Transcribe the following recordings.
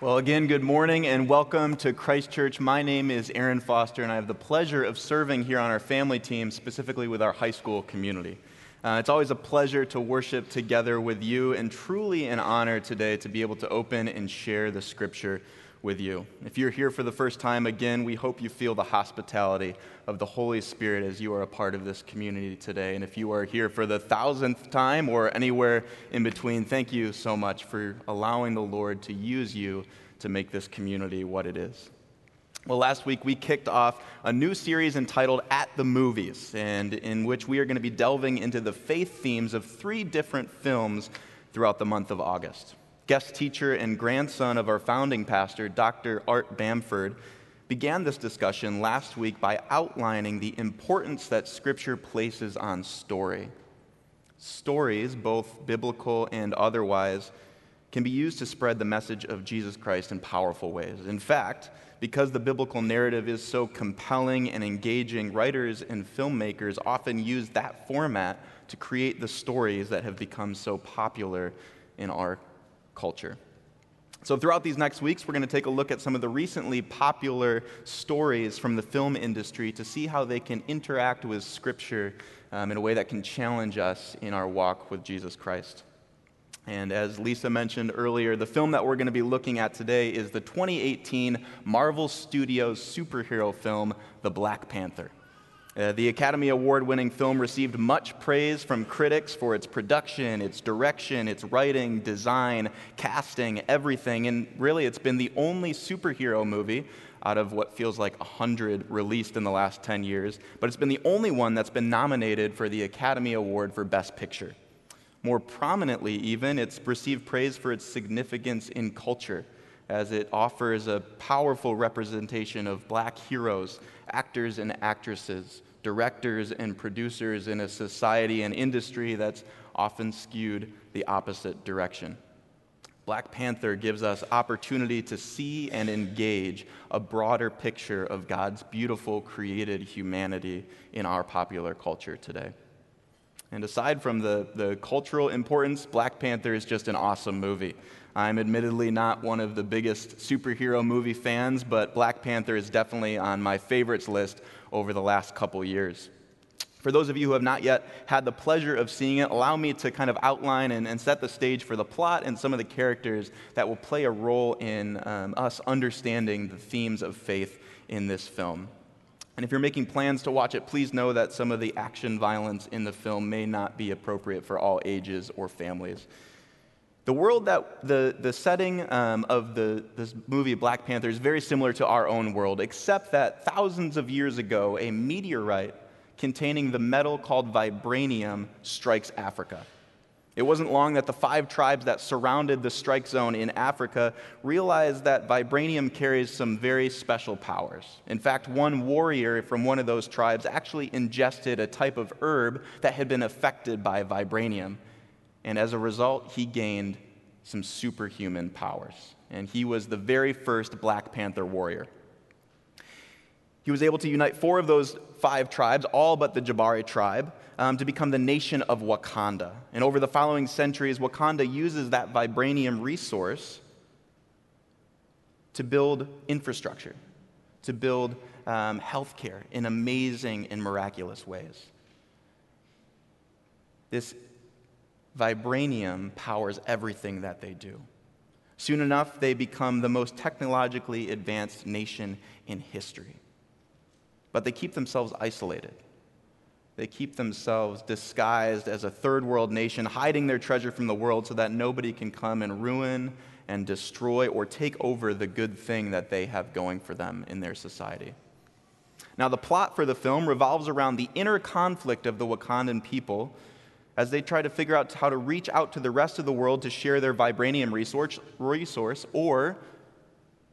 Well, again, good morning and welcome to Christ Church. My name is Aaron Foster, and I have the pleasure of serving here on our family team, specifically with our high school community. Uh, it's always a pleasure to worship together with you, and truly an honor today to be able to open and share the scripture with you. If you're here for the first time, again, we hope you feel the hospitality of the Holy Spirit as you are a part of this community today. And if you are here for the thousandth time or anywhere in between, thank you so much for allowing the Lord to use you to make this community what it is. Well, last week we kicked off a new series entitled At the Movies, and in which we are going to be delving into the faith themes of three different films throughout the month of August guest teacher and grandson of our founding pastor, Dr. Art Bamford, began this discussion last week by outlining the importance that Scripture places on story. Stories, both biblical and otherwise, can be used to spread the message of Jesus Christ in powerful ways. In fact, because the biblical narrative is so compelling and engaging, writers and filmmakers often use that format to create the stories that have become so popular in our culture. So, throughout these next weeks, we're going to take a look at some of the recently popular stories from the film industry to see how they can interact with Scripture um, in a way that can challenge us in our walk with Jesus Christ. And as Lisa mentioned earlier, the film that we're going to be looking at today is the 2018 Marvel Studios superhero film, The Black Panther. Uh, the Academy Award winning film received much praise from critics for its production, its direction, its writing, design, casting, everything. And really, it's been the only superhero movie out of what feels like 100 released in the last 10 years, but it's been the only one that's been nominated for the Academy Award for Best Picture. More prominently, even, it's received praise for its significance in culture, as it offers a powerful representation of black heroes, actors, and actresses directors and producers in a society and industry that's often skewed the opposite direction. Black Panther gives us opportunity to see and engage a broader picture of God's beautiful created humanity in our popular culture today. And aside from the, the cultural importance, Black Panther is just an awesome movie. I'm admittedly not one of the biggest superhero movie fans, but Black Panther is definitely on my favorites list over the last couple years. For those of you who have not yet had the pleasure of seeing it, allow me to kind of outline and, and set the stage for the plot and some of the characters that will play a role in um, us understanding the themes of faith in this film. And if you're making plans to watch it, please know that some of the action violence in the film may not be appropriate for all ages or families. The world that, the, the setting um, of the, this movie Black Panther is very similar to our own world, except that thousands of years ago, a meteorite containing the metal called vibranium strikes Africa. It wasn't long that the five tribes that surrounded the strike zone in Africa realized that vibranium carries some very special powers. In fact, one warrior from one of those tribes actually ingested a type of herb that had been affected by vibranium. And as a result, he gained some superhuman powers. And he was the very first Black Panther warrior. He was able to unite four of those five tribes, all but the Jabari tribe, um, to become the nation of Wakanda. And over the following centuries, Wakanda uses that vibranium resource to build infrastructure, to build um, healthcare in amazing and miraculous ways. This vibranium powers everything that they do. Soon enough, they become the most technologically advanced nation in history. But they keep themselves isolated. They keep themselves disguised as a third world nation, hiding their treasure from the world so that nobody can come and ruin and destroy or take over the good thing that they have going for them in their society. Now, the plot for the film revolves around the inner conflict of the Wakandan people as they try to figure out how to reach out to the rest of the world to share their vibranium resource, resource or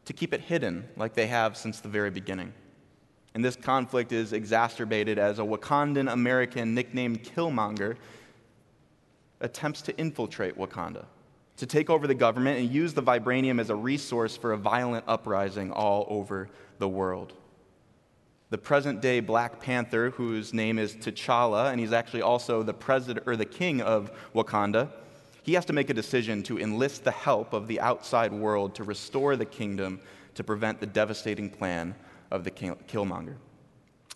to keep it hidden like they have since the very beginning. And this conflict is exacerbated as a Wakandan American nicknamed Killmonger attempts to infiltrate Wakanda, to take over the government and use the vibranium as a resource for a violent uprising all over the world the present day Black Panther, whose name is T'Challa, and he's actually also the president or the king of Wakanda. he has to make a decision to enlist the help of the outside world to restore the kingdom to prevent the devastating plan of the killmonger.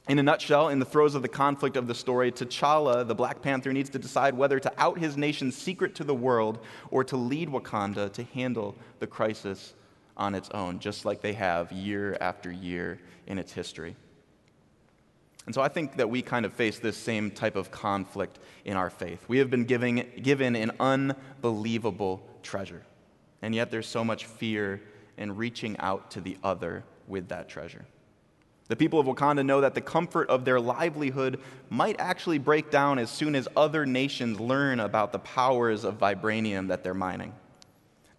In a nutshell, in the throes of the conflict of the story, T'Challa, the Black Panther, needs to decide whether to out his nation's secret to the world or to lead Wakanda to handle the crisis on its own, just like they have year after year in its history. And so I think that we kind of face this same type of conflict in our faith. We have been giving, given an unbelievable treasure, and yet there's so much fear in reaching out to the other with that treasure. The people of Wakanda know that the comfort of their livelihood might actually break down as soon as other nations learn about the powers of vibranium that they're mining.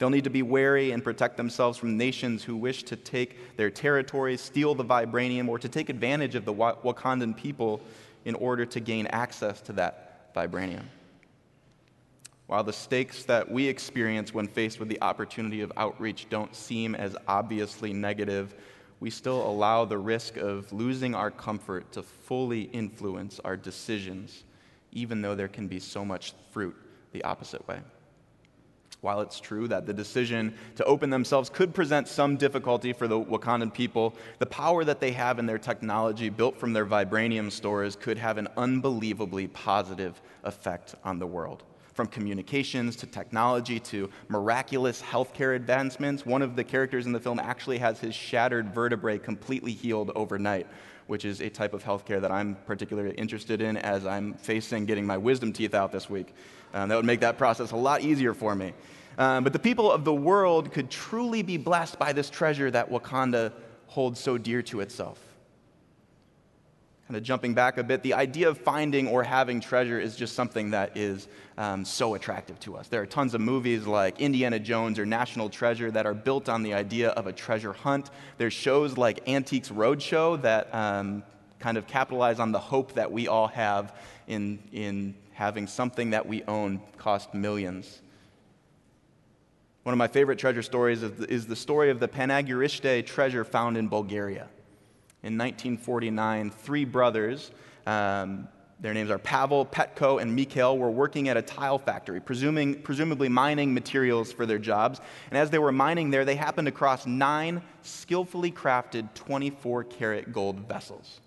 They'll need to be wary and protect themselves from nations who wish to take their territory, steal the vibranium, or to take advantage of the Wakandan people in order to gain access to that vibranium. While the stakes that we experience when faced with the opportunity of outreach don't seem as obviously negative, we still allow the risk of losing our comfort to fully influence our decisions, even though there can be so much fruit the opposite way. While it's true that the decision to open themselves could present some difficulty for the Wakandan people, the power that they have in their technology built from their vibranium stores could have an unbelievably positive effect on the world. From communications to technology to miraculous healthcare advancements, one of the characters in the film actually has his shattered vertebrae completely healed overnight, which is a type of healthcare that I'm particularly interested in as I'm facing getting my wisdom teeth out this week. Um, that would make that process a lot easier for me. Um, but the people of the world could truly be blessed by this treasure that Wakanda holds so dear to itself. Kind of jumping back a bit, the idea of finding or having treasure is just something that is um, so attractive to us. There are tons of movies like Indiana Jones or National Treasure that are built on the idea of a treasure hunt. There's shows like Antiques Roadshow that um, kind of capitalize on the hope that we all have in, in having something that we own cost millions. One of my favorite treasure stories is the, is the story of the Panagurishte treasure found in Bulgaria. In 1949, three brothers, um, their names are Pavel, Petko, and Mikhail, were working at a tile factory, presumably mining materials for their jobs. And as they were mining there, they happened across nine skillfully crafted 24 karat gold vessels.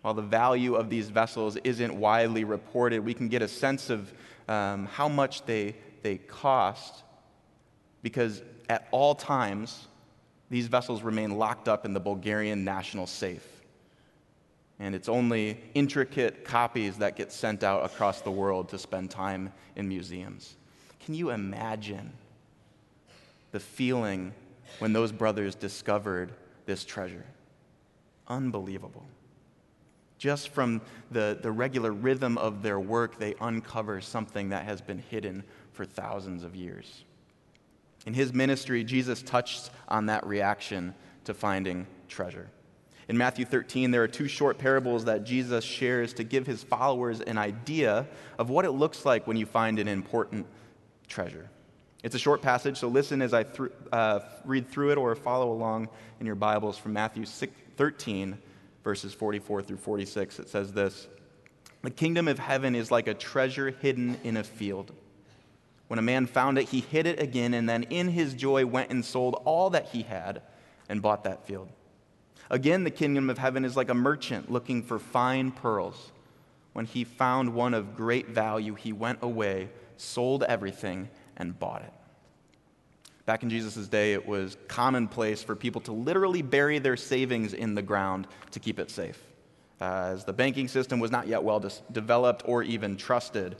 While the value of these vessels isn't widely reported, we can get a sense of um, how much they, they cost because at all times, these vessels remain locked up in the Bulgarian national safe. And it's only intricate copies that get sent out across the world to spend time in museums. Can you imagine the feeling when those brothers discovered this treasure? Unbelievable. Just from the, the regular rhythm of their work, they uncover something that has been hidden for thousands of years. In his ministry, Jesus touched on that reaction to finding treasure. In Matthew 13, there are two short parables that Jesus shares to give his followers an idea of what it looks like when you find an important treasure. It's a short passage, so listen as I th- uh, read through it or follow along in your Bibles from Matthew 6, 13, verses 44 through 46. It says this The kingdom of heaven is like a treasure hidden in a field. When a man found it, he hid it again, and then in his joy went and sold all that he had and bought that field. Again, the kingdom of heaven is like a merchant looking for fine pearls. When he found one of great value, he went away, sold everything, and bought it. Back in Jesus' day, it was commonplace for people to literally bury their savings in the ground to keep it safe, as the banking system was not yet well developed or even trusted.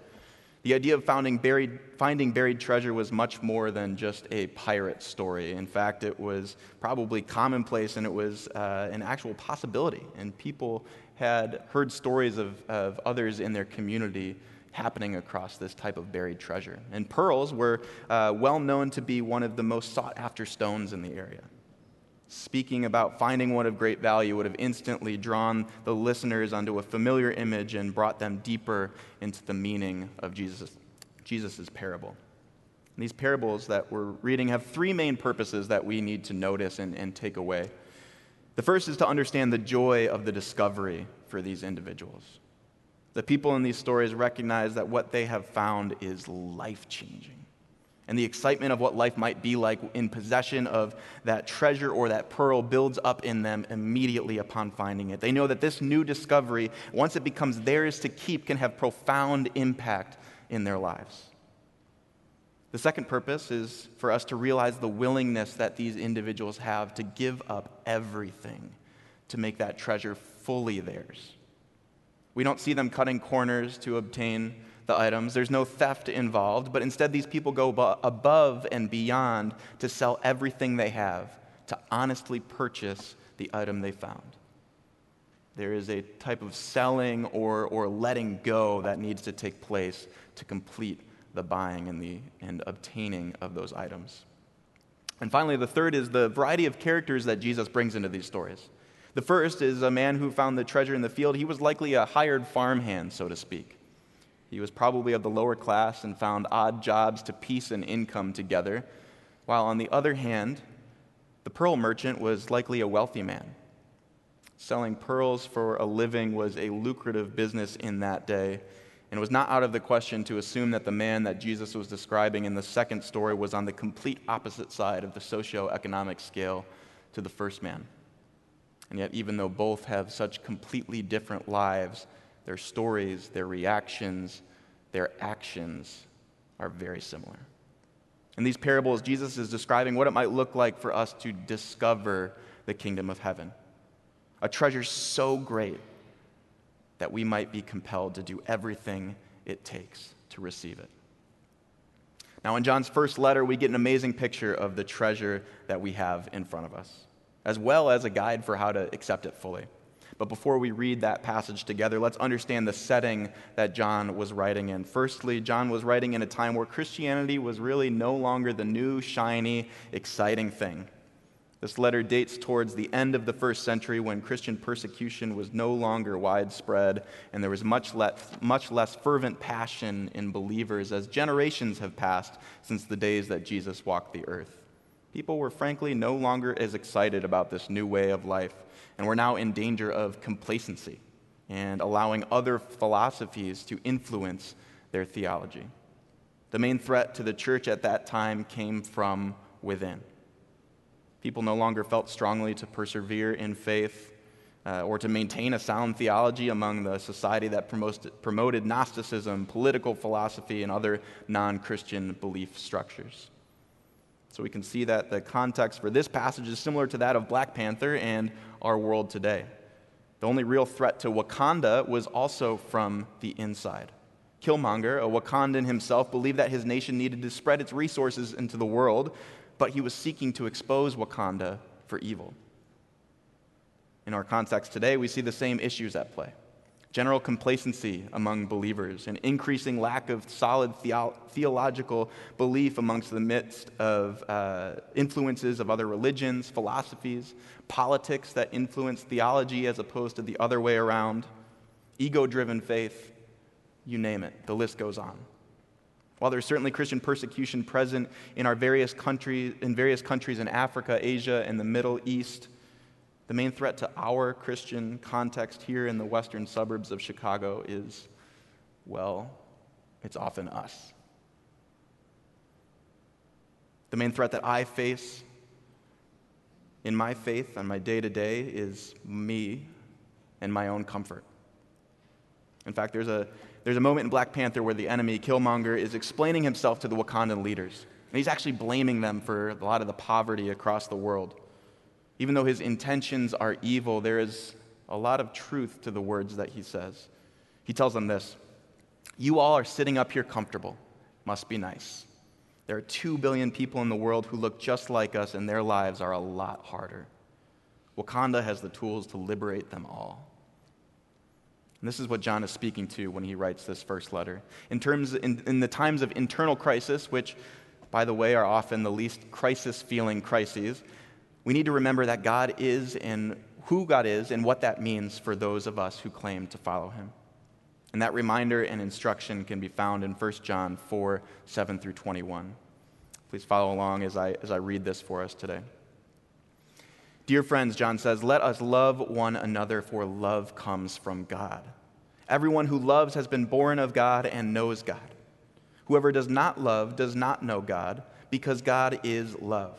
The idea of finding buried, finding buried treasure was much more than just a pirate story. In fact, it was probably commonplace and it was uh, an actual possibility. And people had heard stories of, of others in their community happening across this type of buried treasure. And pearls were uh, well known to be one of the most sought after stones in the area. Speaking about finding one of great value would have instantly drawn the listeners onto a familiar image and brought them deeper into the meaning of Jesus' Jesus's parable. And these parables that we're reading have three main purposes that we need to notice and, and take away. The first is to understand the joy of the discovery for these individuals. The people in these stories recognize that what they have found is life changing. And the excitement of what life might be like in possession of that treasure or that pearl builds up in them immediately upon finding it. They know that this new discovery, once it becomes theirs to keep, can have profound impact in their lives. The second purpose is for us to realize the willingness that these individuals have to give up everything to make that treasure fully theirs. We don't see them cutting corners to obtain the items. There's no theft involved, but instead, these people go above and beyond to sell everything they have to honestly purchase the item they found. There is a type of selling or, or letting go that needs to take place to complete the buying and, the, and obtaining of those items. And finally, the third is the variety of characters that Jesus brings into these stories. The first is a man who found the treasure in the field. He was likely a hired farmhand, so to speak. He was probably of the lower class and found odd jobs to piece an income together, while on the other hand, the pearl merchant was likely a wealthy man. Selling pearls for a living was a lucrative business in that day, and it was not out of the question to assume that the man that Jesus was describing in the second story was on the complete opposite side of the socio-economic scale to the first man. And yet, even though both have such completely different lives, their stories, their reactions, their actions are very similar. In these parables, Jesus is describing what it might look like for us to discover the kingdom of heaven. A treasure so great that we might be compelled to do everything it takes to receive it. Now, in John's first letter, we get an amazing picture of the treasure that we have in front of us, as well as a guide for how to accept it fully. But before we read that passage together, let's understand the setting that John was writing in. Firstly, John was writing in a time where Christianity was really no longer the new, shiny, exciting thing. This letter dates towards the end of the first century when Christian persecution was no longer widespread and there was much less, much less fervent passion in believers as generations have passed since the days that Jesus walked the earth. People were frankly no longer as excited about this new way of life and were now in danger of complacency and allowing other philosophies to influence their theology. The main threat to the church at that time came from within. People no longer felt strongly to persevere in faith uh, or to maintain a sound theology among the society that promoted Gnosticism, political philosophy, and other non Christian belief structures. So we can see that the context for this passage is similar to that of Black Panther and our world today. The only real threat to Wakanda was also from the inside. Killmonger, a Wakandan himself, believed that his nation needed to spread its resources into the world but he was seeking to expose Wakanda for evil. In our context today, we see the same issues at play general complacency among believers, an increasing lack of solid theo- theological belief amongst the midst of uh, influences of other religions, philosophies, politics that influence theology as opposed to the other way around, ego driven faith, you name it, the list goes on. While there's certainly Christian persecution present in our various countries, in various countries in Africa, Asia, and the Middle East, the main threat to our Christian context here in the western suburbs of Chicago is, well, it's often us. The main threat that I face in my faith on my day to day is me and my own comfort. In fact, there's a there's a moment in Black Panther where the enemy, Killmonger, is explaining himself to the Wakandan leaders. And he's actually blaming them for a lot of the poverty across the world. Even though his intentions are evil, there is a lot of truth to the words that he says. He tells them this You all are sitting up here comfortable. Must be nice. There are two billion people in the world who look just like us, and their lives are a lot harder. Wakanda has the tools to liberate them all. And this is what John is speaking to when he writes this first letter. In, terms, in, in the times of internal crisis, which, by the way, are often the least crisis feeling crises, we need to remember that God is and who God is and what that means for those of us who claim to follow him. And that reminder and instruction can be found in 1 John 4 7 through 21. Please follow along as I, as I read this for us today. Dear friends, John says, let us love one another, for love comes from God. Everyone who loves has been born of God and knows God. Whoever does not love does not know God, because God is love.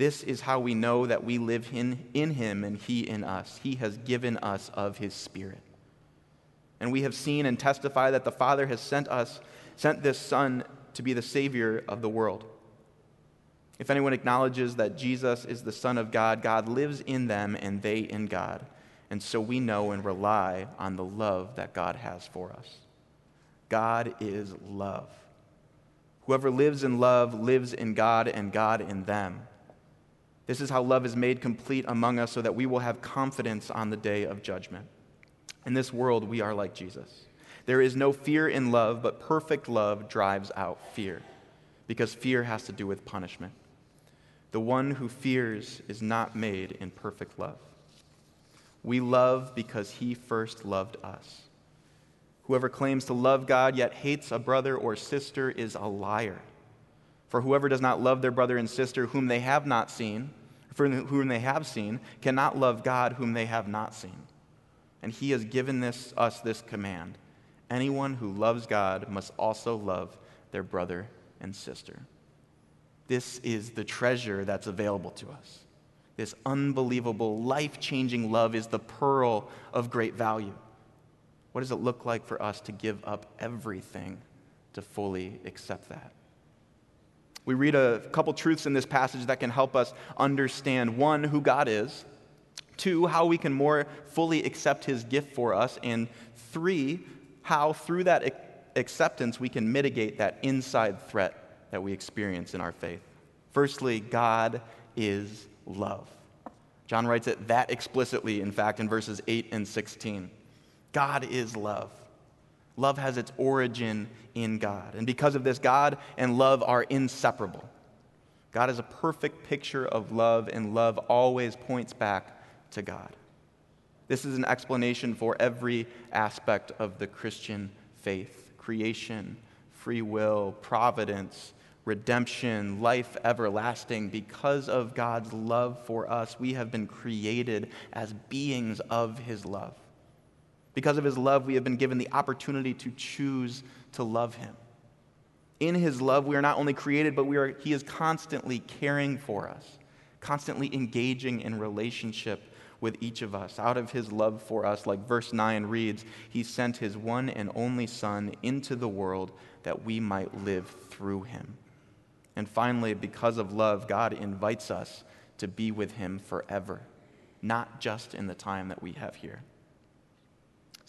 This is how we know that we live in, in him and he in us. He has given us of his Spirit. And we have seen and testify that the Father has sent us, sent this Son to be the Savior of the world. If anyone acknowledges that Jesus is the Son of God, God lives in them and they in God. And so we know and rely on the love that God has for us. God is love. Whoever lives in love lives in God and God in them. This is how love is made complete among us so that we will have confidence on the day of judgment. In this world, we are like Jesus. There is no fear in love, but perfect love drives out fear, because fear has to do with punishment. The one who fears is not made in perfect love. We love because he first loved us. Whoever claims to love God yet hates a brother or sister is a liar. For whoever does not love their brother and sister whom they have not seen, for whom they have seen, cannot love God whom they have not seen. And he has given this, us this command anyone who loves God must also love their brother and sister. This is the treasure that's available to us. This unbelievable, life changing love is the pearl of great value. What does it look like for us to give up everything to fully accept that? We read a couple truths in this passage that can help us understand one, who God is, two, how we can more fully accept his gift for us, and three, how through that acceptance we can mitigate that inside threat that we experience in our faith. Firstly, God is love. John writes it that explicitly, in fact, in verses 8 and 16. God is love. Love has its origin in God. And because of this, God and love are inseparable. God is a perfect picture of love, and love always points back to God. This is an explanation for every aspect of the Christian faith creation, free will, providence, redemption, life everlasting. Because of God's love for us, we have been created as beings of His love. Because of his love, we have been given the opportunity to choose to love him. In his love, we are not only created, but we are, he is constantly caring for us, constantly engaging in relationship with each of us. Out of his love for us, like verse 9 reads, he sent his one and only Son into the world that we might live through him. And finally, because of love, God invites us to be with him forever, not just in the time that we have here.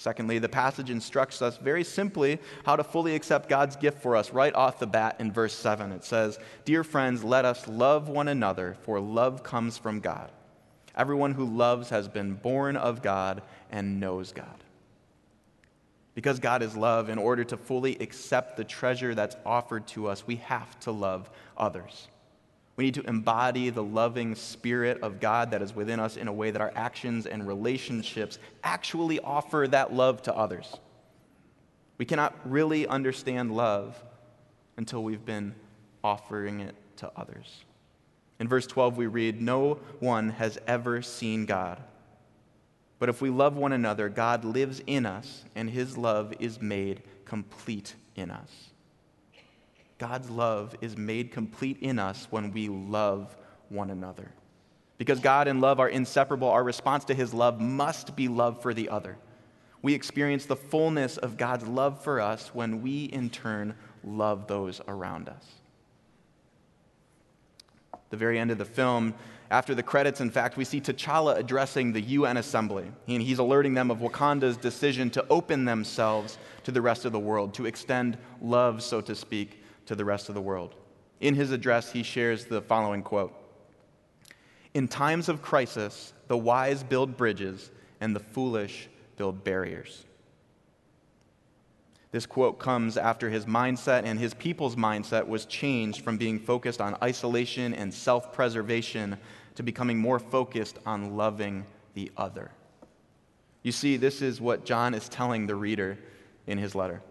Secondly, the passage instructs us very simply how to fully accept God's gift for us right off the bat in verse 7. It says, Dear friends, let us love one another, for love comes from God. Everyone who loves has been born of God and knows God. Because God is love, in order to fully accept the treasure that's offered to us, we have to love others. We need to embody the loving spirit of God that is within us in a way that our actions and relationships actually offer that love to others. We cannot really understand love until we've been offering it to others. In verse 12, we read, No one has ever seen God. But if we love one another, God lives in us, and his love is made complete in us. God's love is made complete in us when we love one another. Because God and love are inseparable, our response to his love must be love for the other. We experience the fullness of God's love for us when we, in turn, love those around us. The very end of the film, after the credits, in fact, we see T'Challa addressing the UN Assembly. And he's alerting them of Wakanda's decision to open themselves to the rest of the world, to extend love, so to speak, to the rest of the world. In his address, he shares the following quote In times of crisis, the wise build bridges and the foolish build barriers. This quote comes after his mindset and his people's mindset was changed from being focused on isolation and self preservation to becoming more focused on loving the other. You see, this is what John is telling the reader in his letter.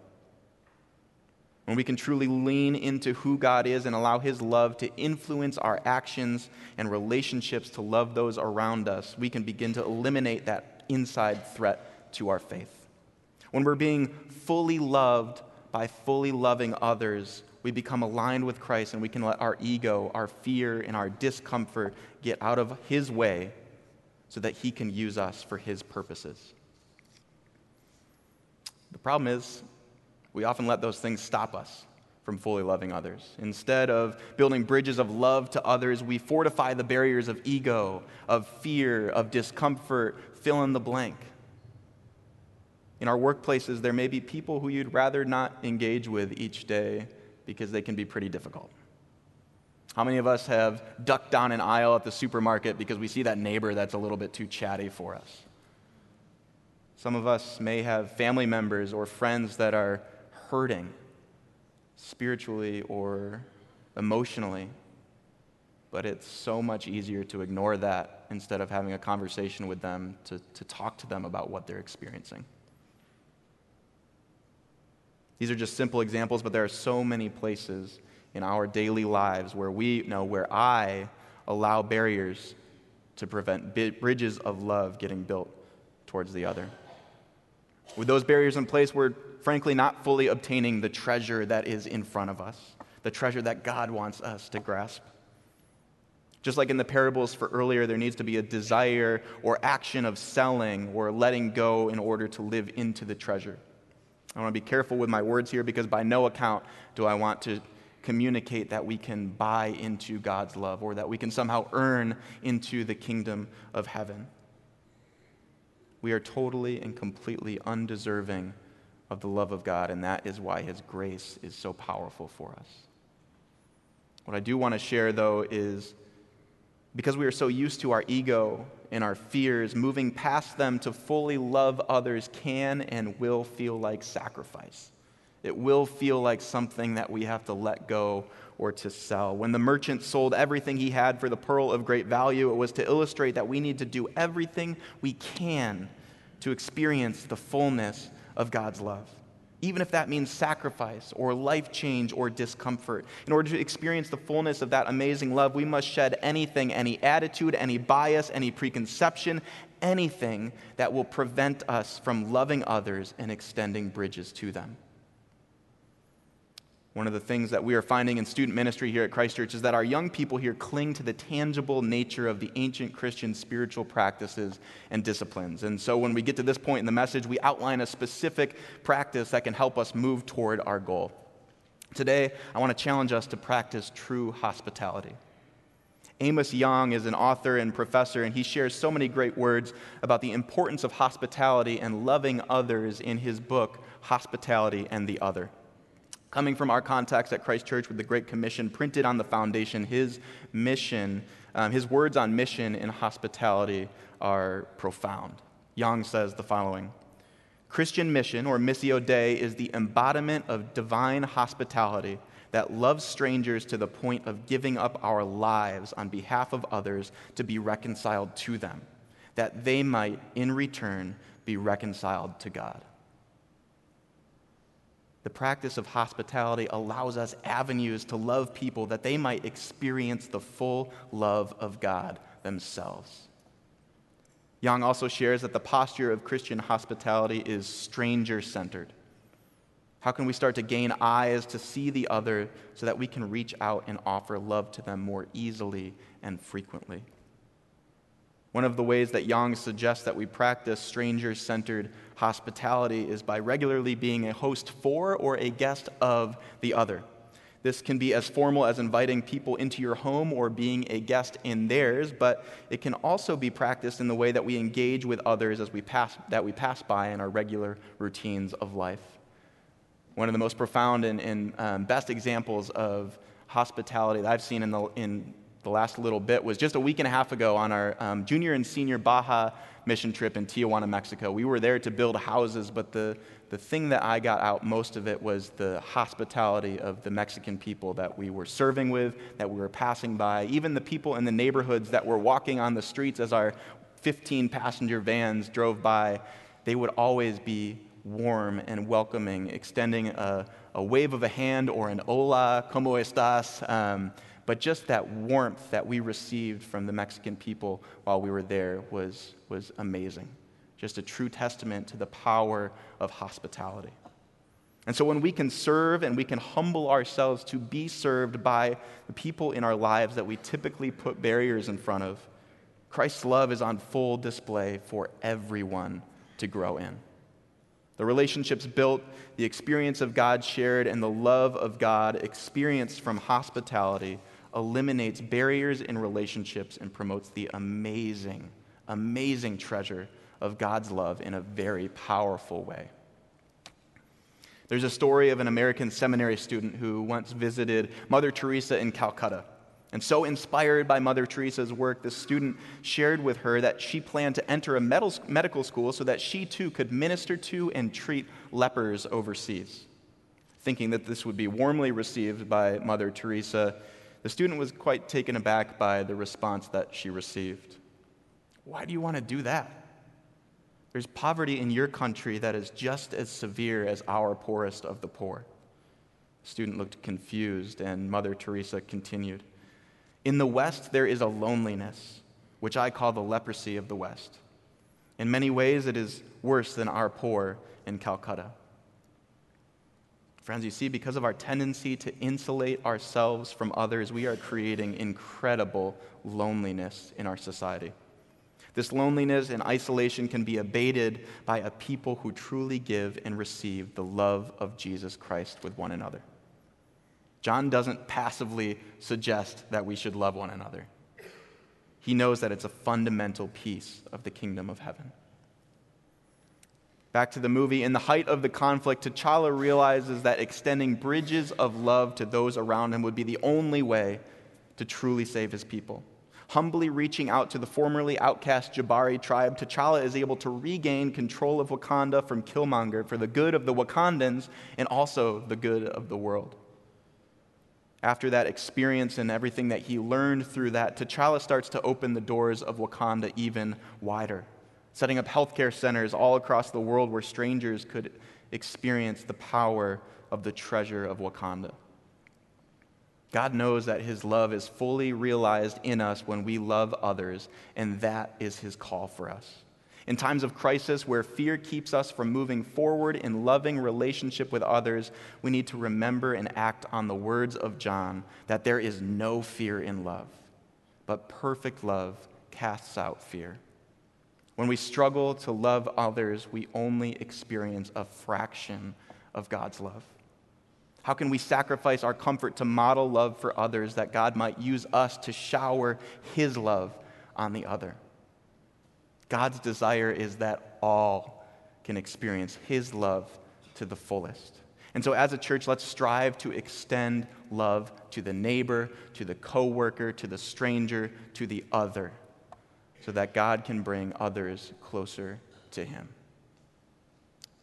When we can truly lean into who God is and allow His love to influence our actions and relationships to love those around us, we can begin to eliminate that inside threat to our faith. When we're being fully loved by fully loving others, we become aligned with Christ and we can let our ego, our fear, and our discomfort get out of His way so that He can use us for His purposes. The problem is, we often let those things stop us from fully loving others. Instead of building bridges of love to others, we fortify the barriers of ego, of fear, of discomfort, fill in the blank. In our workplaces, there may be people who you'd rather not engage with each day because they can be pretty difficult. How many of us have ducked down an aisle at the supermarket because we see that neighbor that's a little bit too chatty for us? Some of us may have family members or friends that are hurting spiritually or emotionally, but it's so much easier to ignore that instead of having a conversation with them to, to talk to them about what they're experiencing. These are just simple examples, but there are so many places in our daily lives where we know where I allow barriers to prevent bridges of love getting built towards the other. With those barriers in place, we're frankly not fully obtaining the treasure that is in front of us, the treasure that God wants us to grasp. Just like in the parables for earlier, there needs to be a desire or action of selling or letting go in order to live into the treasure. I want to be careful with my words here because by no account do I want to communicate that we can buy into God's love or that we can somehow earn into the kingdom of heaven. We are totally and completely undeserving of the love of God, and that is why His grace is so powerful for us. What I do want to share, though, is because we are so used to our ego and our fears, moving past them to fully love others can and will feel like sacrifice. It will feel like something that we have to let go or to sell. When the merchant sold everything he had for the pearl of great value, it was to illustrate that we need to do everything we can to experience the fullness of God's love, even if that means sacrifice or life change or discomfort. In order to experience the fullness of that amazing love, we must shed anything, any attitude, any bias, any preconception, anything that will prevent us from loving others and extending bridges to them. One of the things that we are finding in student ministry here at Christ Church is that our young people here cling to the tangible nature of the ancient Christian spiritual practices and disciplines. And so when we get to this point in the message, we outline a specific practice that can help us move toward our goal. Today, I want to challenge us to practice true hospitality. Amos Yong is an author and professor, and he shares so many great words about the importance of hospitality and loving others in his book, Hospitality and the Other. Coming from our context at Christ Church with the Great Commission printed on the foundation, his mission, um, his words on mission and hospitality are profound. Yong says the following Christian mission, or Missio Dei, is the embodiment of divine hospitality that loves strangers to the point of giving up our lives on behalf of others to be reconciled to them, that they might, in return, be reconciled to God. The practice of hospitality allows us avenues to love people that they might experience the full love of God themselves. Yong also shares that the posture of Christian hospitality is stranger centered. How can we start to gain eyes to see the other so that we can reach out and offer love to them more easily and frequently? One of the ways that Yong suggests that we practice stranger centered hospitality is by regularly being a host for or a guest of the other. This can be as formal as inviting people into your home or being a guest in theirs, but it can also be practiced in the way that we engage with others as we pass, that we pass by in our regular routines of life. One of the most profound and, and um, best examples of hospitality that I've seen in, the, in the last little bit was just a week and a half ago on our um, junior and senior Baja mission trip in Tijuana, Mexico. We were there to build houses, but the, the thing that I got out most of it was the hospitality of the Mexican people that we were serving with, that we were passing by, even the people in the neighborhoods that were walking on the streets as our 15 passenger vans drove by. They would always be warm and welcoming, extending a, a wave of a hand or an hola, como estas? Um, but just that warmth that we received from the Mexican people while we were there was, was amazing. Just a true testament to the power of hospitality. And so, when we can serve and we can humble ourselves to be served by the people in our lives that we typically put barriers in front of, Christ's love is on full display for everyone to grow in. The relationships built, the experience of God shared, and the love of God experienced from hospitality eliminates barriers in relationships and promotes the amazing, amazing treasure of God's love in a very powerful way. There's a story of an American seminary student who once visited Mother Teresa in Calcutta. And so inspired by Mother Teresa's work, the student shared with her that she planned to enter a medical school so that she too could minister to and treat lepers overseas. Thinking that this would be warmly received by Mother Teresa, the student was quite taken aback by the response that she received. Why do you want to do that? There's poverty in your country that is just as severe as our poorest of the poor. The student looked confused, and Mother Teresa continued In the West, there is a loneliness, which I call the leprosy of the West. In many ways, it is worse than our poor in Calcutta. Friends, you see, because of our tendency to insulate ourselves from others, we are creating incredible loneliness in our society. This loneliness and isolation can be abated by a people who truly give and receive the love of Jesus Christ with one another. John doesn't passively suggest that we should love one another. He knows that it's a fundamental piece of the kingdom of heaven. Back to the movie. In the height of the conflict, T'Challa realizes that extending bridges of love to those around him would be the only way to truly save his people. Humbly reaching out to the formerly outcast Jabari tribe, T'Challa is able to regain control of Wakanda from Killmonger for the good of the Wakandans and also the good of the world. After that experience and everything that he learned through that, T'Challa starts to open the doors of Wakanda even wider setting up healthcare centers all across the world where strangers could experience the power of the treasure of Wakanda. God knows that His love is fully realized in us when we love others, and that is His call for us. In times of crisis where fear keeps us from moving forward in loving relationship with others, we need to remember and act on the words of John that there is no fear in love, but perfect love casts out fear. When we struggle to love others, we only experience a fraction of God's love. How can we sacrifice our comfort to model love for others that God might use us to shower His love on the other? God's desire is that all can experience His love to the fullest. And so, as a church, let's strive to extend love to the neighbor, to the coworker, to the stranger, to the other so that God can bring others closer to Him.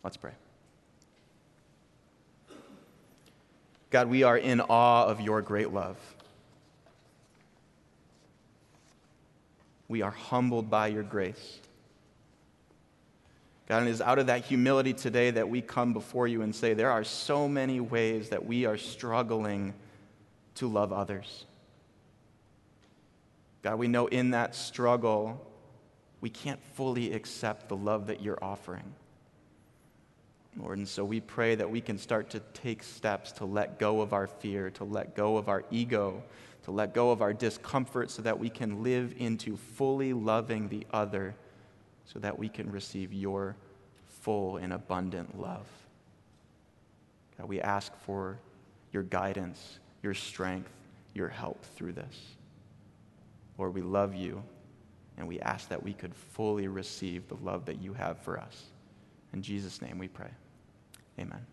Let's pray. God, we are in awe of your great love. We are humbled by your grace. God, it is out of that humility today that we come before you and say, there are so many ways that we are struggling to love others. God, we know in that struggle, we can't fully accept the love that you're offering. Lord, and so we pray that we can start to take steps to let go of our fear, to let go of our ego, to let go of our discomfort so that we can live into fully loving the other, so that we can receive your full and abundant love. God, we ask for your guidance, your strength, your help through this. Lord, we love you, and we ask that we could fully receive the love that you have for us. In Jesus' name we pray. Amen.